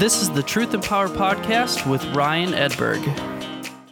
This is the Truth and Power Podcast with Ryan Edberg.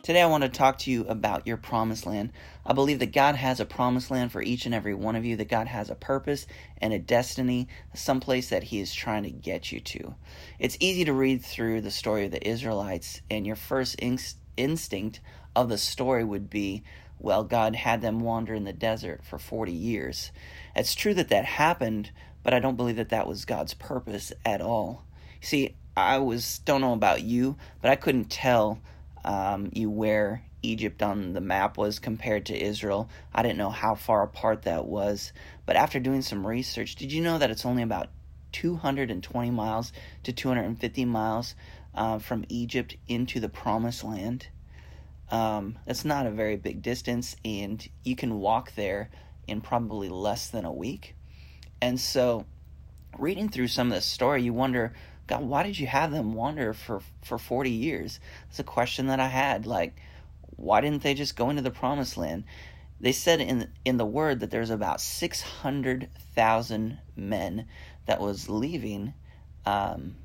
Today, I want to talk to you about your promised land. I believe that God has a promised land for each and every one of you, that God has a purpose and a destiny, someplace that He is trying to get you to. It's easy to read through the story of the Israelites, and your first inst- instinct of the story would be, well, God had them wander in the desert for 40 years. It's true that that happened, but I don't believe that that was God's purpose at all. See, I was, don't know about you, but I couldn't tell um, you where Egypt on the map was compared to Israel. I didn't know how far apart that was. But after doing some research, did you know that it's only about 220 miles to 250 miles uh, from Egypt into the promised land? Um, that's not a very big distance, and you can walk there in probably less than a week. And so, reading through some of the story, you wonder God, why did you have them wander for for 40 years? It's a question that I had. Like, why didn't they just go into the promised land? They said in in the word that there's about 600,000 men that was leaving um,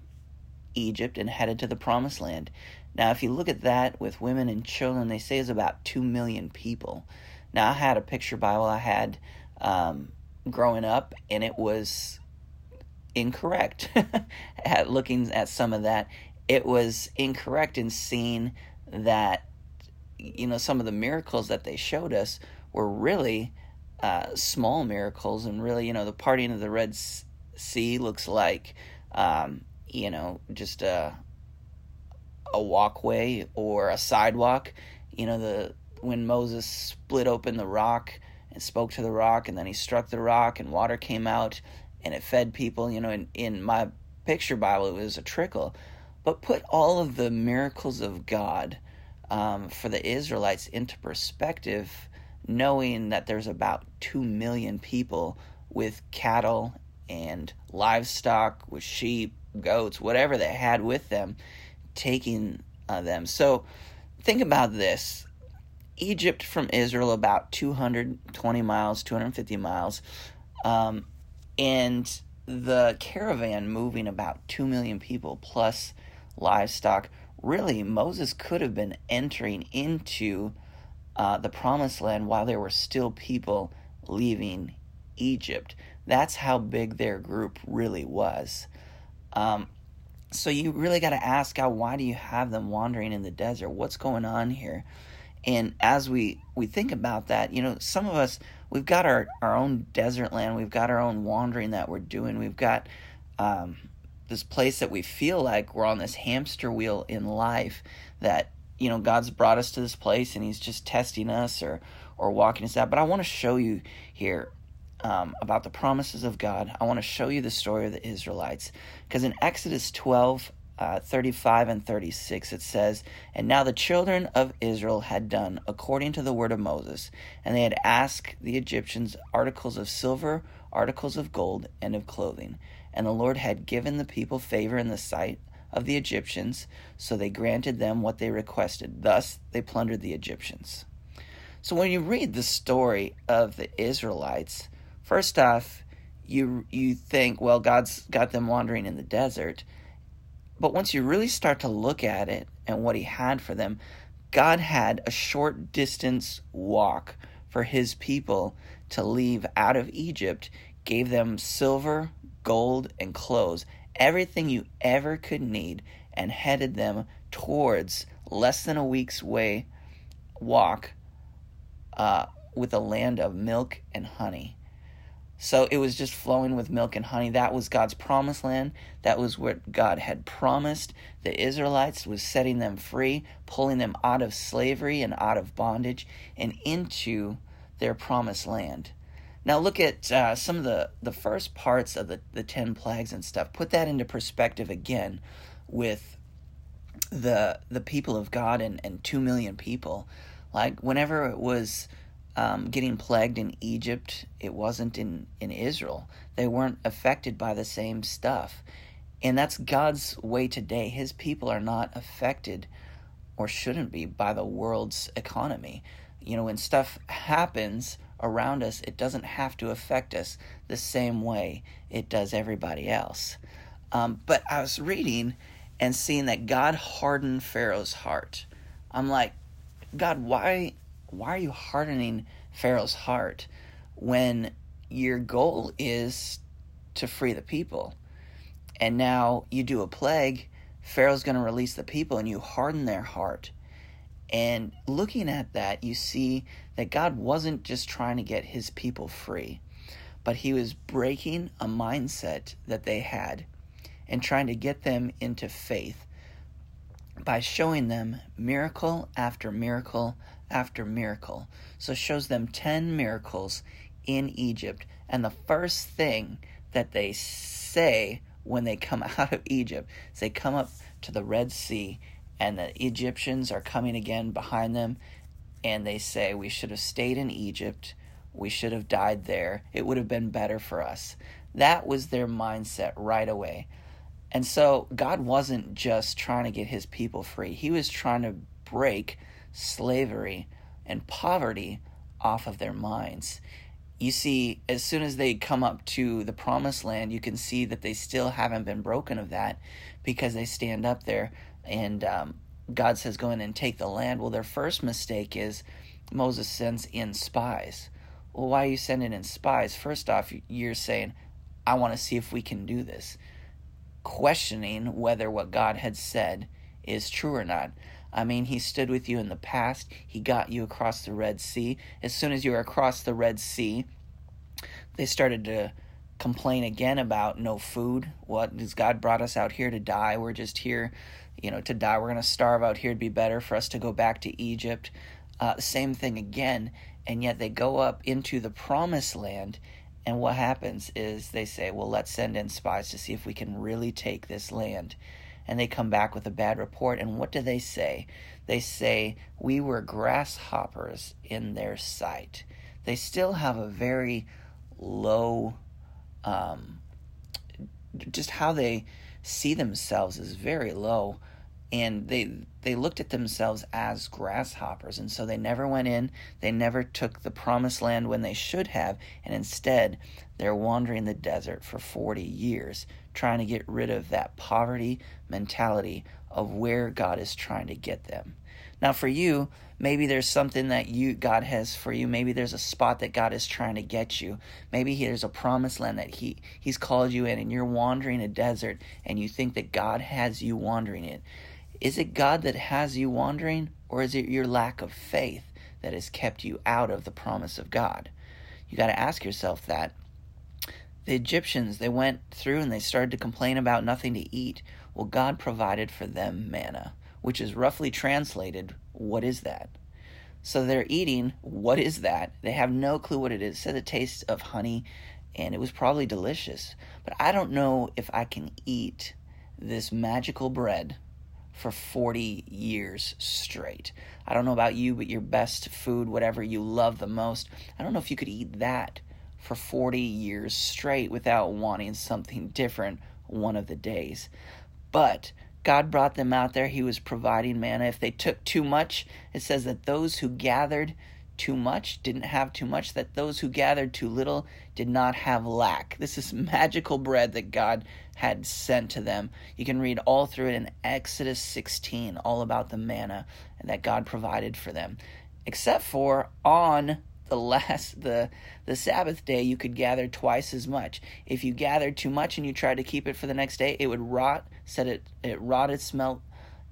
Egypt and headed to the promised land. Now, if you look at that with women and children, they say it's about 2 million people. Now, I had a picture Bible I had um, growing up, and it was incorrect at looking at some of that. It was incorrect in seeing that, you know, some of the miracles that they showed us were really uh, small miracles, and really, you know, the parting of the Red Sea looks like, um, you know, just a a walkway or a sidewalk. You know, the when Moses split open the rock and spoke to the rock, and then he struck the rock, and water came out and it fed people. You know, in, in my picture Bible, it was a trickle. But put all of the miracles of God um, for the Israelites into perspective, knowing that there's about 2 million people with cattle and livestock, with sheep, goats, whatever they had with them, taking uh, them. So think about this. Egypt from Israel about 220 miles, 250 miles. Um, and the caravan moving about 2 million people plus livestock really moses could have been entering into uh, the promised land while there were still people leaving egypt. That's how big their group really was. Um, so you really got to ask god why do you have them wandering in the desert? What's going on here? And as we we think about that you know some of us we've got our, our own desert land. We've got our own wandering that we're doing. We've got um, this place that we feel like we're on this hamster wheel in life that, you know, God's brought us to this place and He's just testing us or, or walking us out. But I want to show you here um, about the promises of God. I want to show you the story of the Israelites. Because in Exodus 12, uh, 35 and 36, it says, And now the children of Israel had done according to the word of Moses, and they had asked the Egyptians articles of silver, articles of gold, and of clothing. And the Lord had given the people favor in the sight of the Egyptians, so they granted them what they requested. Thus they plundered the Egyptians. So when you read the story of the Israelites, first off, you you think, well, God's got them wandering in the desert but once you really start to look at it and what he had for them, God had a short distance walk for his people to leave out of Egypt, gave them silver, gold, and clothes, everything you ever could need, and headed them towards less than a week's way walk uh, with a land of milk and honey. So it was just flowing with milk and honey. That was God's promised land. That was what God had promised the Israelites was setting them free, pulling them out of slavery and out of bondage and into their promised land. Now look at uh, some of the, the first parts of the, the 10 plagues and stuff. Put that into perspective again with the the people of God and, and 2 million people. Like whenever it was um, getting plagued in Egypt, it wasn't in, in Israel. They weren't affected by the same stuff. And that's God's way today. His people are not affected or shouldn't be by the world's economy. You know, when stuff happens around us, it doesn't have to affect us the same way it does everybody else. Um, but I was reading, and seeing that God hardened Pharaoh's heart. I'm like, God, why why are you hardening Pharaoh's heart when your goal is to free the people? And now you do a plague, Pharaoh's going to release the people and you harden their heart. And looking at that, you see that God wasn't just trying to get his people free, but he was breaking a mindset that they had and trying to get them into faith by showing them miracle after miracle after miracle. So shows them 10 miracles in Egypt. And the first thing that they say when they come out of Egypt is they come up to the Red Sea and the Egyptians are coming again behind them and they say we should have stayed in Egypt. We should have died there. It would have been better for us. That was their mindset right away. And so God wasn't just trying to get his people free, he was trying to break slavery and poverty off of their minds. You see, as soon as they come up to the promised land, you can see that they still haven't been broken of that because they stand up there and um, God says, Go in and take the land. Well, their first mistake is Moses sends in spies. Well, why are you sending in spies? First off, you're saying, I want to see if we can do this questioning whether what God had said is true or not. I mean, he stood with you in the past. He got you across the Red Sea. As soon as you were across the Red Sea, they started to complain again about no food. What has God brought us out here to die? We're just here, you know, to die. We're going to starve out here. It'd be better for us to go back to Egypt. Uh, same thing again. And yet they go up into the promised land and what happens is they say, well, let's send in spies to see if we can really take this land. And they come back with a bad report. And what do they say? They say, we were grasshoppers in their sight. They still have a very low, um, just how they see themselves is very low and they they looked at themselves as grasshoppers and so they never went in they never took the promised land when they should have and instead they're wandering the desert for 40 years trying to get rid of that poverty mentality of where God is trying to get them now for you maybe there's something that you God has for you maybe there's a spot that God is trying to get you maybe there's a promised land that he he's called you in and you're wandering a desert and you think that God has you wandering it is it God that has you wandering, or is it your lack of faith that has kept you out of the promise of God? You got to ask yourself that. The Egyptians, they went through and they started to complain about nothing to eat. Well, God provided for them manna, which is roughly translated, what is that? So they're eating, what is that? They have no clue what it is. It said it tastes of honey, and it was probably delicious. But I don't know if I can eat this magical bread for 40 years straight. I don't know about you, but your best food, whatever you love the most, I don't know if you could eat that for 40 years straight without wanting something different one of the days. But God brought them out there. He was providing manna. If they took too much, it says that those who gathered too much didn't have too much, that those who gathered too little did not have lack. This is magical bread that God had sent to them. You can read all through it in Exodus 16, all about the manna that God provided for them. Except for on the last the the Sabbath day you could gather twice as much. If you gathered too much and you tried to keep it for the next day, it would rot, said it it rotted, smelt,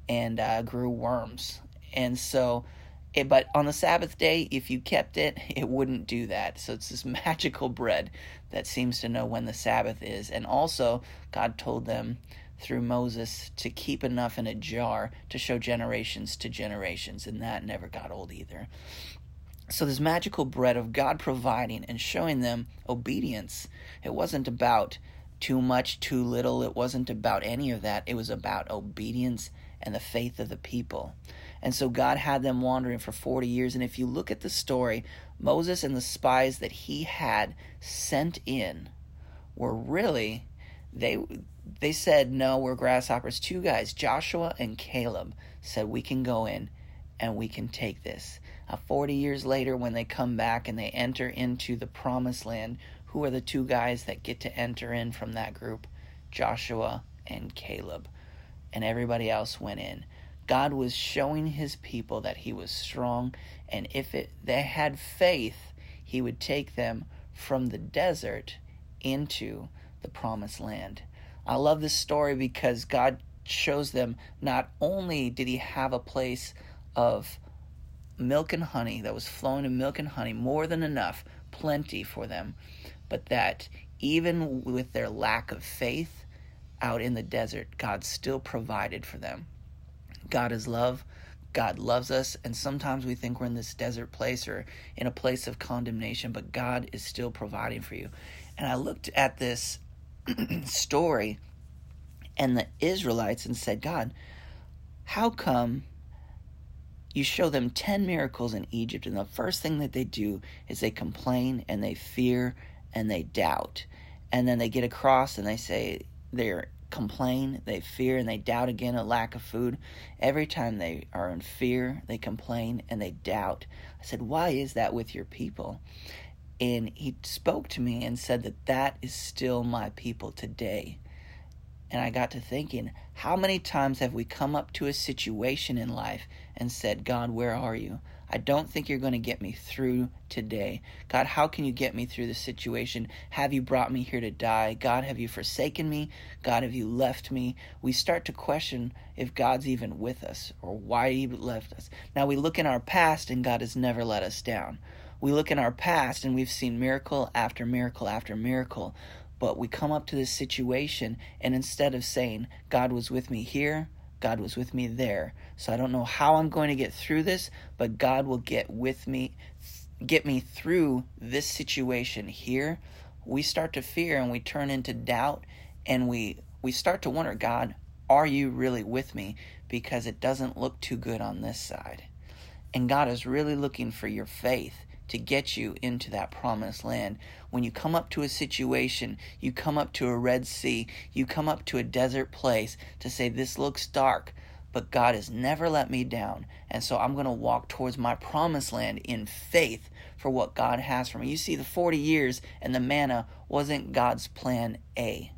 and uh, grew worms. And so it, but on the Sabbath day, if you kept it, it wouldn't do that. So it's this magical bread that seems to know when the Sabbath is. And also, God told them through Moses to keep enough in a jar to show generations to generations, and that never got old either. So, this magical bread of God providing and showing them obedience, it wasn't about too much, too little. It wasn't about any of that. It was about obedience and the faith of the people. And so God had them wandering for 40 years. And if you look at the story, Moses and the spies that he had sent in were really they they said no we're grasshoppers two guys joshua and caleb said we can go in and we can take this uh, 40 years later when they come back and they enter into the promised land who are the two guys that get to enter in from that group joshua and caleb and everybody else went in. God was showing his people that he was strong, and if it, they had faith, he would take them from the desert into the promised land. I love this story because God shows them not only did he have a place of milk and honey that was flowing in milk and honey, more than enough, plenty for them, but that even with their lack of faith out in the desert, God still provided for them. God is love. God loves us, and sometimes we think we're in this desert place or in a place of condemnation, but God is still providing for you. And I looked at this story and the Israelites and said, God, how come you show them 10 miracles in Egypt, and the first thing that they do is they complain and they fear and they doubt. And then they get across and they say they complain, they fear, and they doubt again a lack of food. Every time they are in fear, they complain and they doubt. I said, Why is that with your people? And he spoke to me and said that that is still my people today. And I got to thinking, how many times have we come up to a situation in life and said, God, where are you? I don't think you're going to get me through today. God, how can you get me through this situation? Have you brought me here to die? God, have you forsaken me? God, have you left me? We start to question if God's even with us or why he left us. Now we look in our past and God has never let us down. We look in our past and we've seen miracle after miracle after miracle. But we come up to this situation, and instead of saying, God was with me here, God was with me there. So I don't know how I'm going to get through this, but God will get with me, get me through this situation here. We start to fear and we turn into doubt and we we start to wonder, God, are you really with me? Because it doesn't look too good on this side. And God is really looking for your faith to get you into that promised land. When you come up to a situation, you come up to a Red Sea, you come up to a desert place to say, This looks dark, but God has never let me down. And so I'm going to walk towards my promised land in faith for what God has for me. You see, the 40 years and the manna wasn't God's plan A,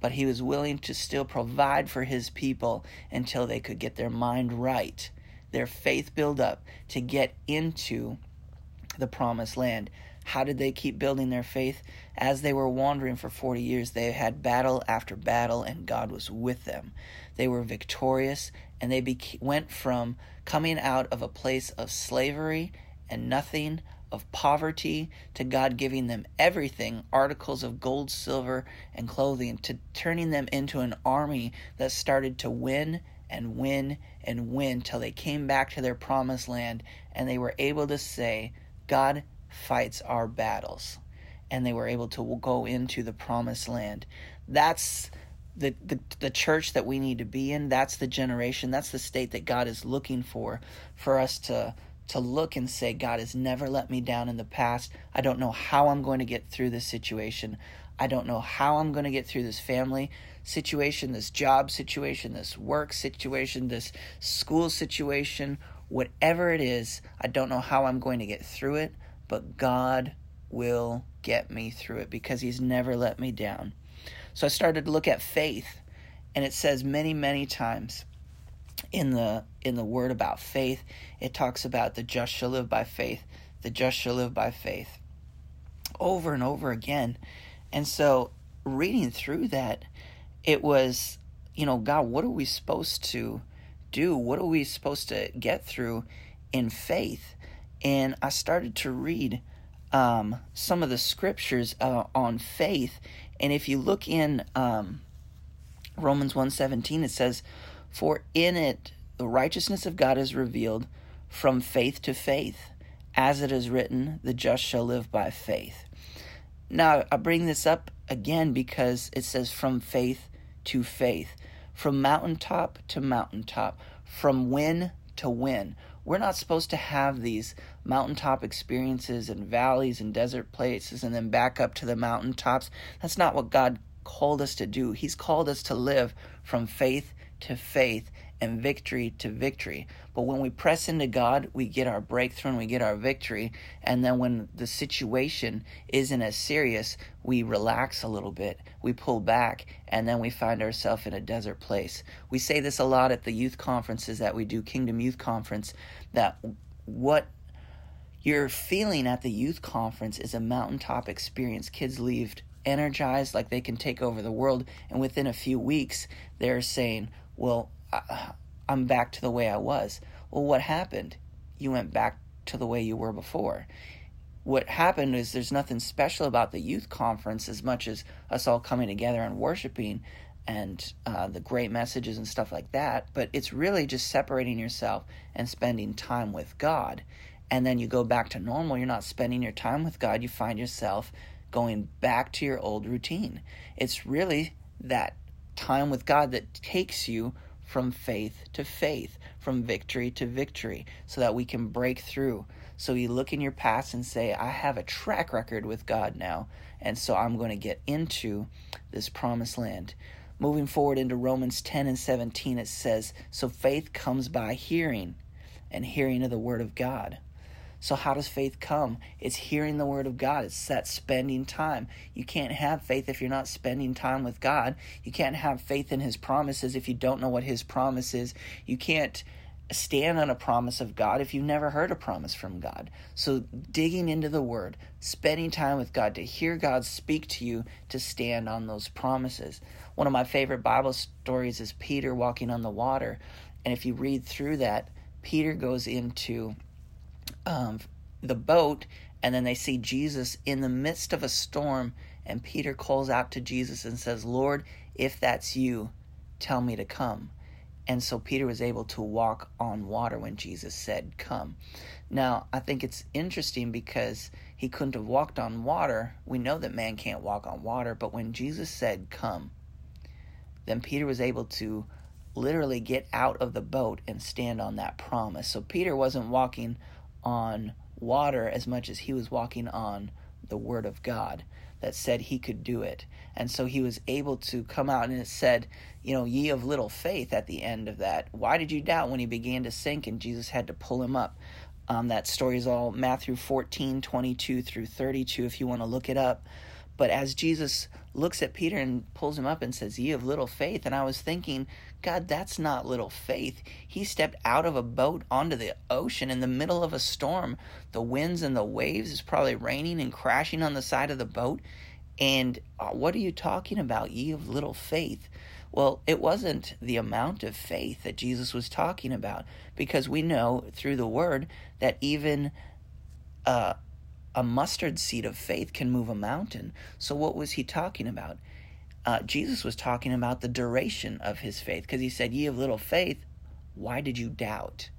but He was willing to still provide for His people until they could get their mind right, their faith build up to get into the promised land. How did they keep building their faith? As they were wandering for 40 years, they had battle after battle, and God was with them. They were victorious, and they beca- went from coming out of a place of slavery and nothing, of poverty, to God giving them everything articles of gold, silver, and clothing, to turning them into an army that started to win and win and win till they came back to their promised land and they were able to say, God fights our battles. And they were able to go into the promised land. That's the, the, the church that we need to be in. That's the generation. That's the state that God is looking for, for us to to look and say, God has never let me down in the past. I don't know how I'm going to get through this situation. I don't know how I'm going to get through this family situation, this job situation, this work situation, this school situation, whatever it is, I don't know how I'm going to get through it, but God will get me through it because He's never let me down. So I started to look at faith, and it says many, many times in the in the word about faith, it talks about the just shall live by faith, the just shall live by faith, over and over again. And so reading through that, it was, you know, God, what are we supposed to do? What are we supposed to get through in faith? And I started to read um, some of the scriptures uh, on faith. And if you look in um, Romans 1.17, it says, For in it the righteousness of God is revealed from faith to faith. As it is written, the just shall live by faith. Now, I bring this up again because it says from faith to faith from mountaintop to mountaintop, from win to win. We're not supposed to have these mountaintop experiences and valleys and desert places and then back up to the mountaintops. That's not what God called us to do. He's called us to live from faith to faith and victory to victory. But when we press into God, we get our breakthrough and we get our victory. And then when the situation isn't as serious, we relax a little bit, we pull back, and then we find ourselves in a desert place. We say this a lot at the youth conferences that we do, Kingdom Youth Conference, that what you're feeling at the youth conference is a mountaintop experience. Kids leave energized, like they can take over the world, and within a few weeks, they're saying, Well, I'm back to the way I was. Well, what happened? You went back to the way you were before. What happened is there's nothing special about the youth conference as much as us all coming together and worshiping and uh, the great messages and stuff like that, but it's really just separating yourself and spending time with God. And then you go back to normal. You're not spending your time with God. You find yourself going back to your old routine. It's really that time with God that takes you from faith to faith, from victory to victory, so that we can break through. So you look in your past and say, I have a track record with God now, and so I'm going to get into this promised land. Moving forward into Romans 10 and 17, it says, So faith comes by hearing, and hearing of the Word of God. So, how does faith come? It's hearing the Word of God, it's that spending time. You can't have faith if you're not spending time with God. You can't have faith in His promises if you don't know what His promise is. You can't stand on a promise of God if you've never heard a promise from God. So, digging into the Word, spending time with God to hear God speak to you to stand on those promises. One of my favorite Bible stories is Peter walking on the water. And if you read through that, Peter goes into um, the boat, and then they see Jesus in the midst of a storm. And Peter calls out to Jesus and says, Lord, if that's you, tell me to come. And so Peter was able to walk on water when Jesus said, Come. Now, I think it's interesting because he couldn't have walked on water. We know that man can't walk on water, but when Jesus said, Come, then Peter was able to literally get out of the boat and stand on that promise. So Peter wasn't walking on water as much as he was walking on the Word of God that said he could do it. And so he was able to come out and it said, you know, ye of little faith at the end of that. Why did you doubt when he began to sink and Jesus had to pull him up? Um, that story is all Matthew 14, 22 through 32, if you want to look it up. But as Jesus looks at Peter and pulls him up and says, Ye of little faith, and I was thinking, God, that's not little faith. He stepped out of a boat onto the ocean in the middle of a storm. The winds and the waves is probably raining and crashing on the side of the boat. And uh, what are you talking about, ye of little faith? Well, it wasn't the amount of faith that Jesus was talking about, because we know through the word that even uh, a mustard seed of faith can move a mountain. So, what was he talking about? uh, Jesus was talking about the duration of his faith because he said, Ye of little faith, why did you doubt?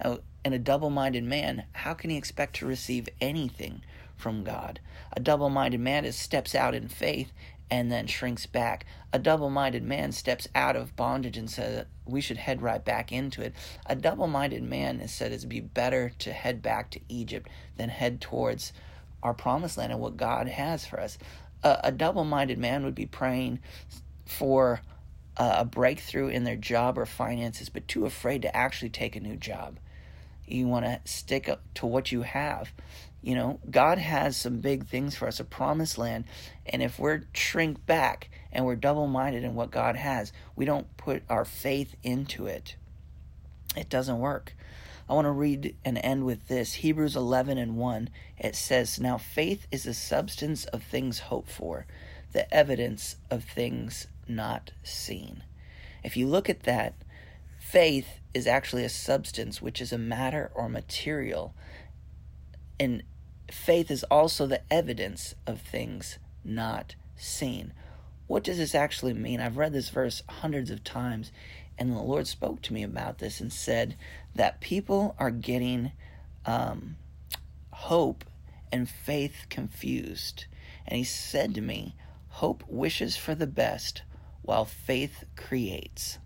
Uh, and a double minded man, how can he expect to receive anything from God? A double minded man is steps out in faith and then shrinks back. A double minded man steps out of bondage and says, We should head right back into it. A double minded man has said it'd be better to head back to Egypt than head towards our promised land and what God has for us a, a double minded man would be praying for a breakthrough in their job or finances, but too afraid to actually take a new job. You want to stick up to what you have. You know, God has some big things for us, a promised land. And if we're shrink back and we're double minded in what God has, we don't put our faith into it. It doesn't work. I want to read and end with this Hebrews 11 and 1. It says, Now faith is the substance of things hoped for, the evidence of things not seen. If you look at that, faith is actually a substance, which is a matter or material. And faith is also the evidence of things not seen. What does this actually mean? I've read this verse hundreds of times, and the Lord spoke to me about this and said that people are getting um, hope and faith confused. And He said to me, Hope wishes for the best while faith creates.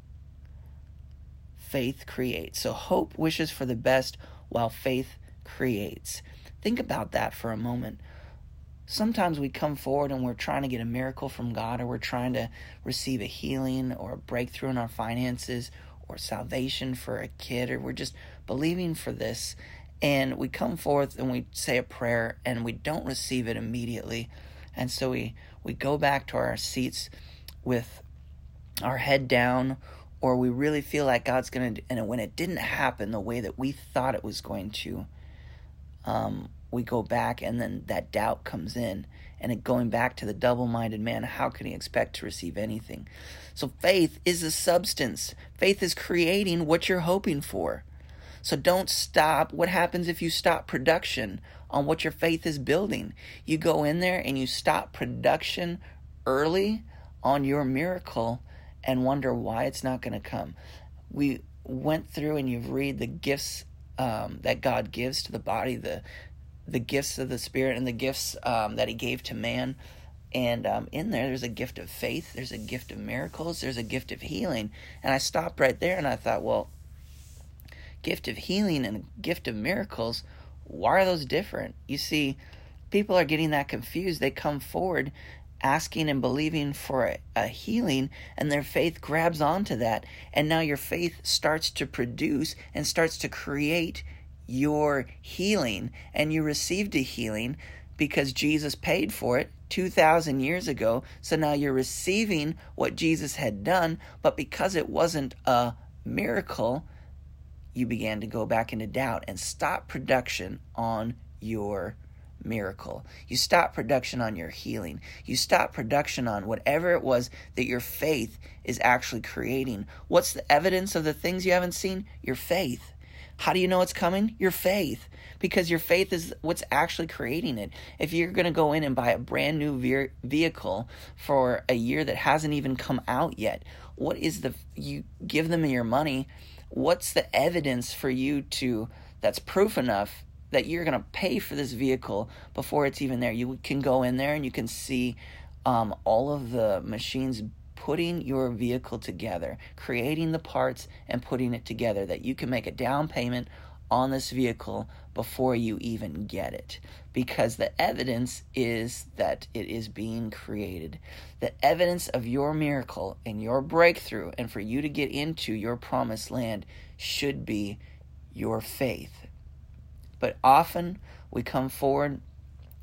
Faith creates. So hope wishes for the best while faith creates. Think about that for a moment sometimes we come forward and we're trying to get a miracle from God or we're trying to receive a healing or a breakthrough in our finances or salvation for a kid, or we're just believing for this. And we come forth and we say a prayer and we don't receive it immediately. And so we, we go back to our seats with our head down, or we really feel like God's going to, and when it didn't happen the way that we thought it was going to, um, we go back and then that doubt comes in. And going back to the double-minded man how can he expect to receive anything? So faith is a substance. Faith is creating what you're hoping for. So don't stop. What happens if you stop production on what your faith is building? You go in there and you stop production early on your miracle and wonder why it's not going to come. We went through and you've read the gifts um, that god gives to the body the the gifts of the Spirit and the gifts um, that He gave to man. And um, in there, there's a gift of faith, there's a gift of miracles, there's a gift of healing. And I stopped right there and I thought, well, gift of healing and gift of miracles, why are those different? You see, people are getting that confused. They come forward asking and believing for a, a, healing, and their faith grabs onto that. And now your faith starts to produce and starts to create your healing and you received a healing because Jesus paid for it 2,000 years ago. So now you're receiving what Jesus had done, but because it wasn't a miracle, you began to go back into doubt and stop production on your miracle. You stop production on your healing. You stop production on whatever it was that your faith is actually creating. What's the evidence of the things you haven't seen? Your faith. How do you know it's coming? Your faith. Because your faith is what's actually creating it. If you're going to go in and buy a brand new ve- vehicle for a year that hasn't even come out yet, what is the, you give them your money, what's the evidence for you to, that's proof enough that you're going to pay for this vehicle before it's even there? You can go in there and you can see um, all of the machines putting your vehicle together, creating the parts and putting it together that you can make a down payment on this vehicle before you even get it because the evidence is that it is being created. The evidence of your miracle and your breakthrough and for you to get into your promised land should be your faith. But often we come forward,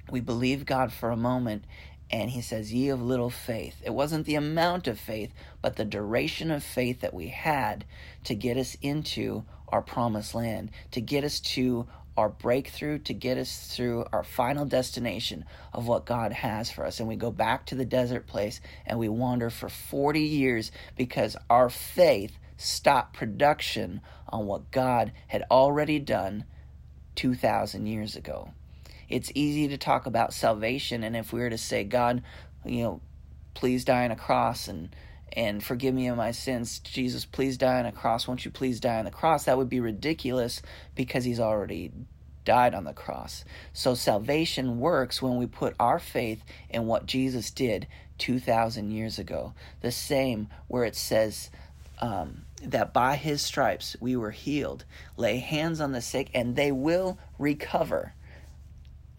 we believe God for a moment, and he says, Ye of little faith. It wasn't the amount of faith, but the duration of faith that we had to get us into our promised land, to get us to our breakthrough, to get us through our final destination of what God has for us. And we go back to the desert place and we wander for 40 years because our faith stopped production on what God had already done 2,000 years ago it's easy to talk about salvation and if we were to say god you know please die on a cross and and forgive me of my sins jesus please die on a cross. Won't you please die on the cross? That would be ridiculous because he's already died on the cross. So salvation works when we put our faith in what jesus did 2000 years ago. The same where it says um, that by his stripes we were healed lay hands on the sick and they will recover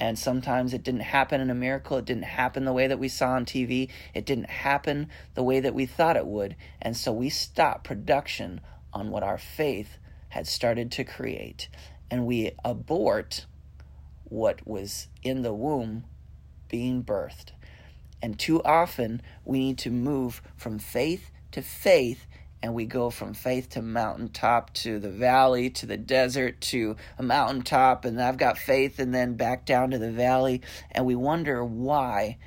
and sometimes it didn't happen in a miracle. It didn't happen the way that we saw on TV. It didn't happen the way that we thought it would. And so we stopped production on what our faith had started to create. And we abort what was in the womb being birthed. And too often we need to move from faith to faith and we go from faith to mountaintop to the valley to the desert to a mountaintop and I've got faith and then back down to the valley and we wonder why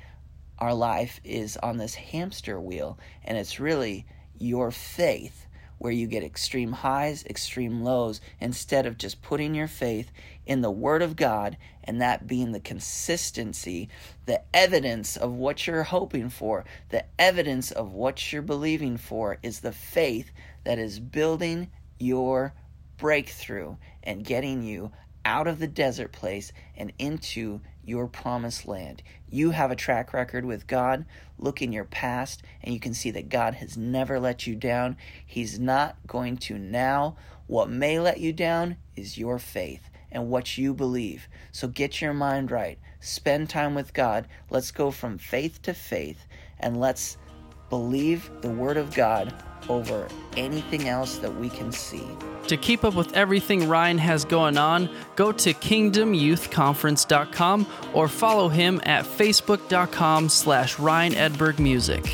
our life is on this hamster wheel and it's really your faith where you get extreme highs, extreme lows, instead of just putting your faith in the Word of God and that being the consistency, the evidence of what you're hoping for, the evidence of what you're believing for is the faith that is building your breakthrough and getting you out of the desert place and into your promised land. You have a track record with God. Look in your past, and you can see that God has never let you down. He's not going to now. What may let you down is your faith and what you believe. So get your mind right. Spend time with God. Let's go from faith to faith, and let's believe the Word of God over anything else that we can see. To keep up with everything Ryan has going on, go to kingdomyouthconference.com or follow him at facebook.com slash Ryan Edberg Music.